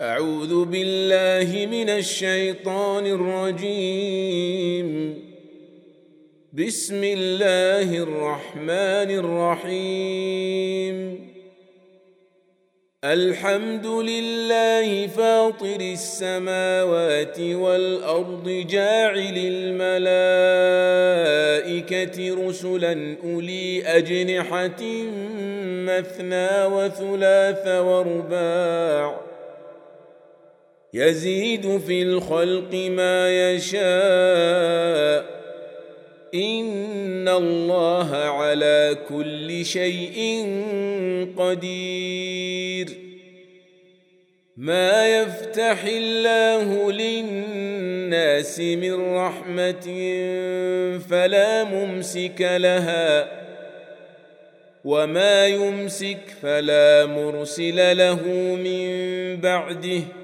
أعوذ بالله من الشيطان الرجيم. بسم الله الرحمن الرحيم. الحمد لله فاطر السماوات والأرض جاعل الملائكة رسلا أولي أجنحة مثنى وثلاث ورباع. يزيد في الخلق ما يشاء. إن الله على كل شيء قدير. ما يفتح الله للناس من رحمة فلا ممسك لها وما يمسك فلا مرسل له من بعده.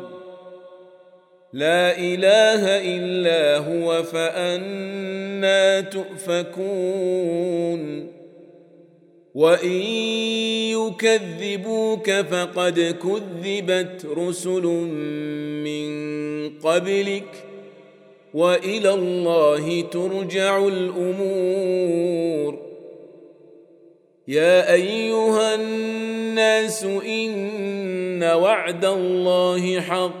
لا إله إلا هو فأنا تؤفكون. وإن يكذبوك فقد كذبت رسل من قبلك وإلى الله ترجع الأمور. يا أيها الناس إن وعد الله حق.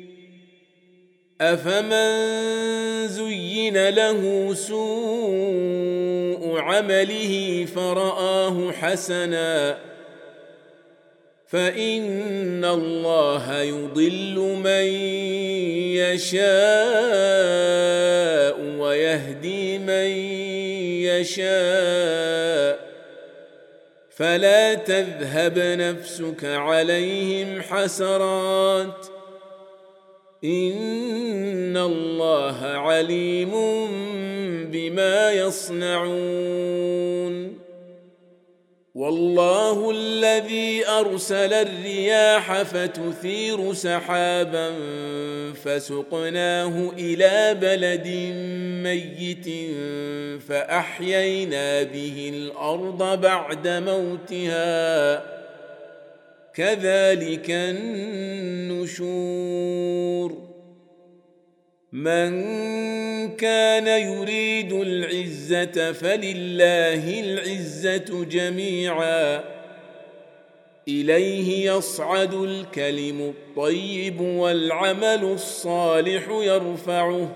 أفمن زين له سوء عمله فرآه حسنا فإن الله يضل من يشاء ويهدي من يشاء فلا تذهب نفسك عليهم حسرات ان الله عليم بما يصنعون والله الذي ارسل الرياح فتثير سحابا فسقناه إلى بلد ميت فاحيينا به الأرض بعد موتها كذلك النشور. من كان يريد العزة فلله العزة جميعا. إليه يصعد الكلم الطيب والعمل الصالح يرفعه.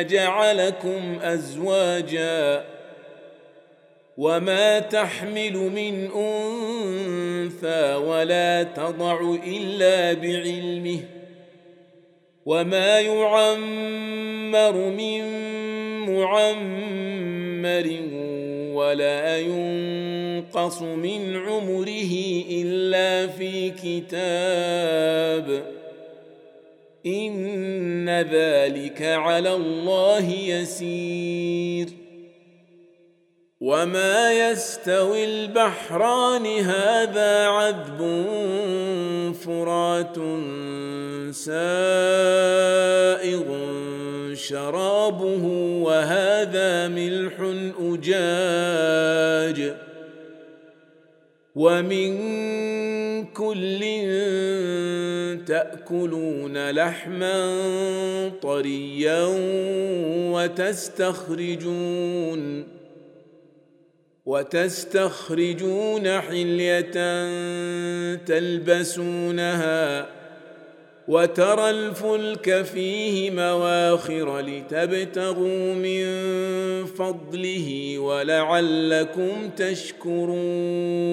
جعلكم أزواجا وما تحمل من أنثى ولا تضع إلا بعلمه وما يعمر من معمر ولا ينقص ينقص من عمره إلا في كتاب إن ذلك على الله يسير. وما يستوي البحران هذا عذب فرات سائغ شرابه وهذا ملح أجاج. ومن كل تأكلون لحما طريا وتستخرجون وتستخرجون حلية تلبسونها وترى الفلك فيه مواخر لتبتغوا من فضله ولعلكم تشكرون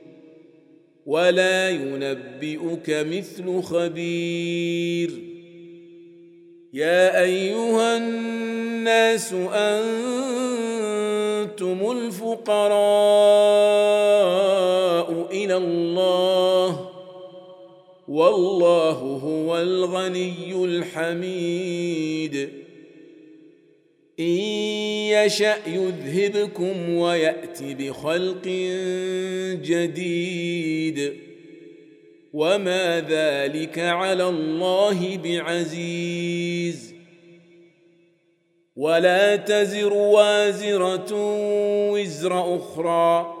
ولا ينبئك مثل خبير. يا أيها الناس أنتم الفقراء إلى الله والله هو الغني الحميد. إن يشأ يذهبكم ويأت بخلق جديد. وما ذلك على الله بعزيز. ولا تزر وازرة وزر أخرى.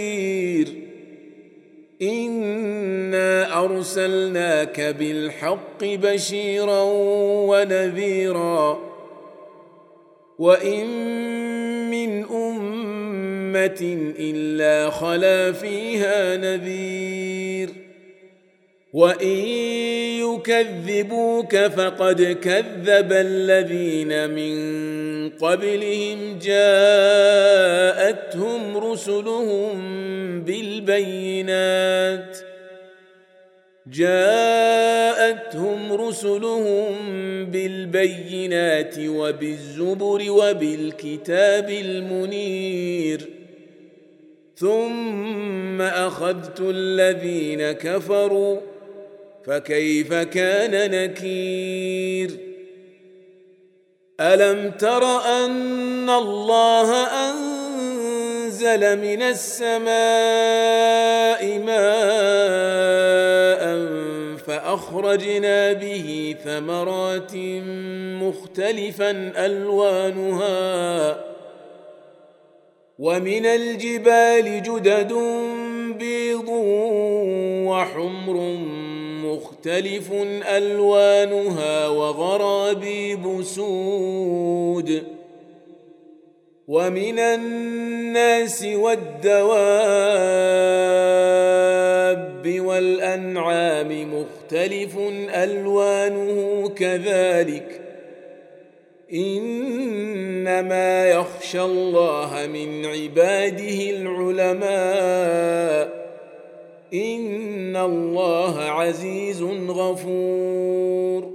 ارسلناك بالحق بشيرا ونذيرا وإن من أمة إلا خلا فيها نذير وإن يكذبوك فقد كذب الذين من قبلهم جاءتهم رسلهم بالبينات جاءتهم رسلهم بالبينات وبالزبر وبالكتاب المنير. ثم أخذت الذين كفروا فكيف كان نكير؟ ألم تر أن الله أنزل من السماء ماء فأخرجنا به ثمرات مختلفا ألوانها ومن الجبال جدد بيض وحمر مختلف ألوانها وغرابيب سود ومن الناس والدواب والأنعام مختلف ألوانه كذلك. إنما يخشى الله من عباده العلماء. إن الله عزيز غفور.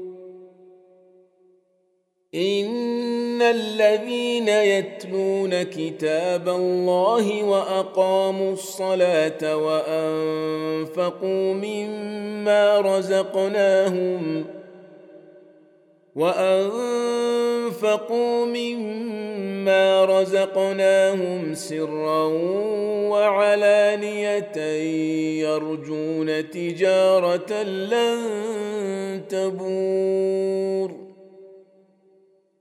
ان الذين يتلون كتاب الله واقاموا الصلاه وانفقوا مما رزقناهم وانفقوا مما رزقناهم سرا وعلانيه يرجون تجاره لن تبور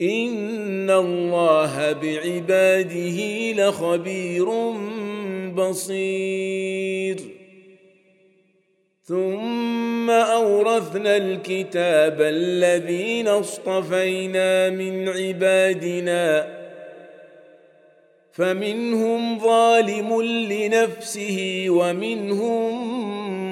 ان الله بعباده لخبير بصير. ثم اورثنا الكتاب الذين اصطفينا من عبادنا. فمنهم ظالم لنفسه ومنهم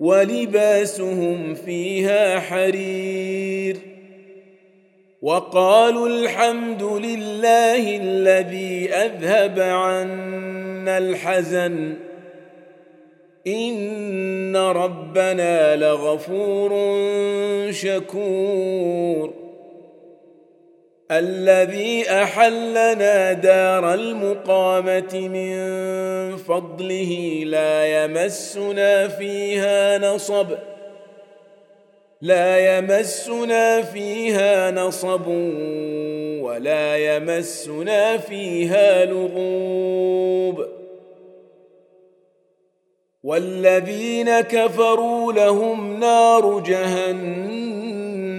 ولباسهم فيها حرير. وقالوا الحمد لله الذي أذهب عنا الحزن. إن ربنا لغفور شكور. الذي أحلنا دار المقامة من فضله لا يمسنا فيها نصب لا يمسنا فيها نصب ولا يمسنا فيها لغوب. والذين كفروا لهم نار جهنم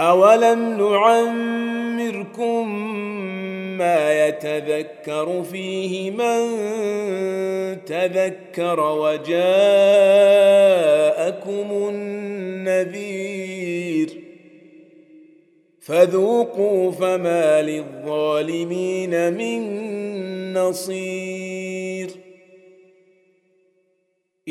اولم نعمركم ما يتذكر فيه من تذكر وجاءكم النذير فذوقوا فما للظالمين من نصير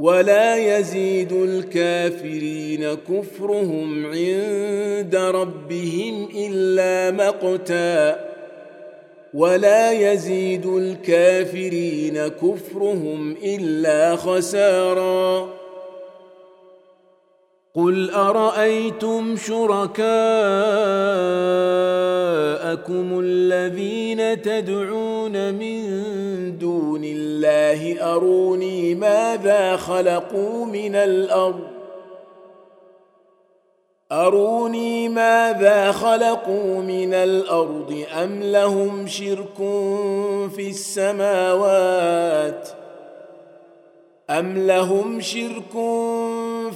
ولا يزيد الكافرين كفرهم عند ربهم إلا مقتا ولا يزيد الكافرين كفرهم إلا خسارا قل أرأيتم شركاءكم الذين تدعون من دون الله أروني ماذا خلقوا من الأرض؟ أروني ماذا خلقوا من الأرض؟ أم لهم شرك في السماوات؟ أم لهم شرك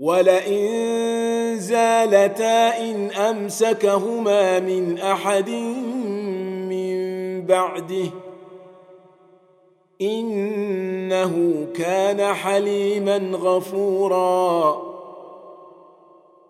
ولئن زالتا ان امسكهما من احد من بعده انه كان حليما غفورا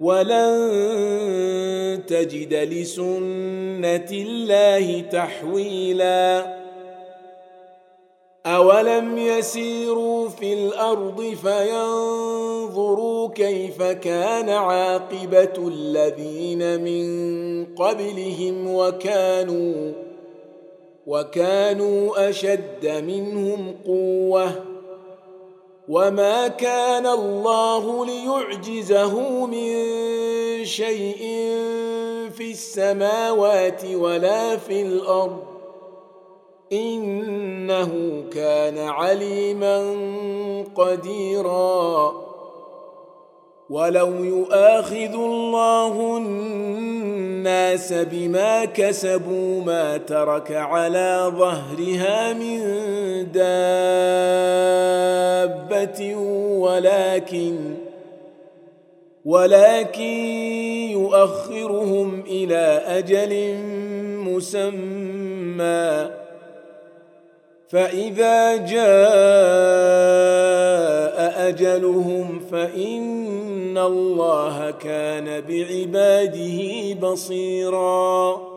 ولن تجد لسنة الله تحويلا. اولم يسيروا في الأرض فينظروا كيف كان عاقبه الذين من قبلهم وكانوا وكانوا اشد منهم قوه. وما كان الله ليعجزه من شيء في السماوات ولا في الأرض انه كان عليما قديرا ولو يؤاخذ الله الناس بما كسبوا ما ترك على ظهرها من دابة ولكن ولكن يؤخرهم إلى أجل مسمى. فإذا جاء أجلهم فإن الله كان بعباده بصيرا